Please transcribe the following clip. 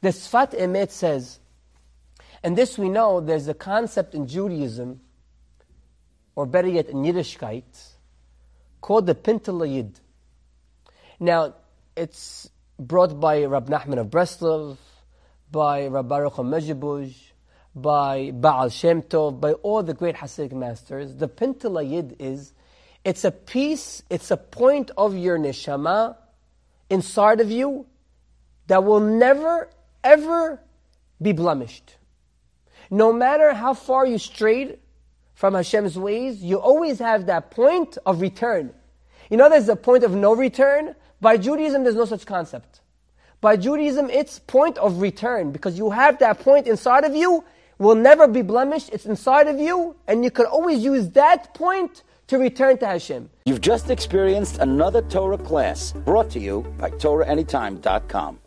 The Sfat Emet says, and this we know there's a concept in Judaism, or better yet in Yiddishkeit, called the Pintel Yid. Now, it's brought by Rab Nachman of Breslov, by Rab Baruch Mezhebush, by Baal Shem Tov, by all the great Hasidic masters. The Pintel Yid is, it's a piece, it's a point of your neshama inside of you that will never, ever be blemished. No matter how far you strayed from Hashem's ways, you always have that point of return. You know, there's a point of no return. By Judaism, there's no such concept. By Judaism, it's point of return because you have that point inside of you, will never be blemished. It's inside of you, and you can always use that point to return to Hashem. You've just experienced another Torah class brought to you by TorahAnytime.com.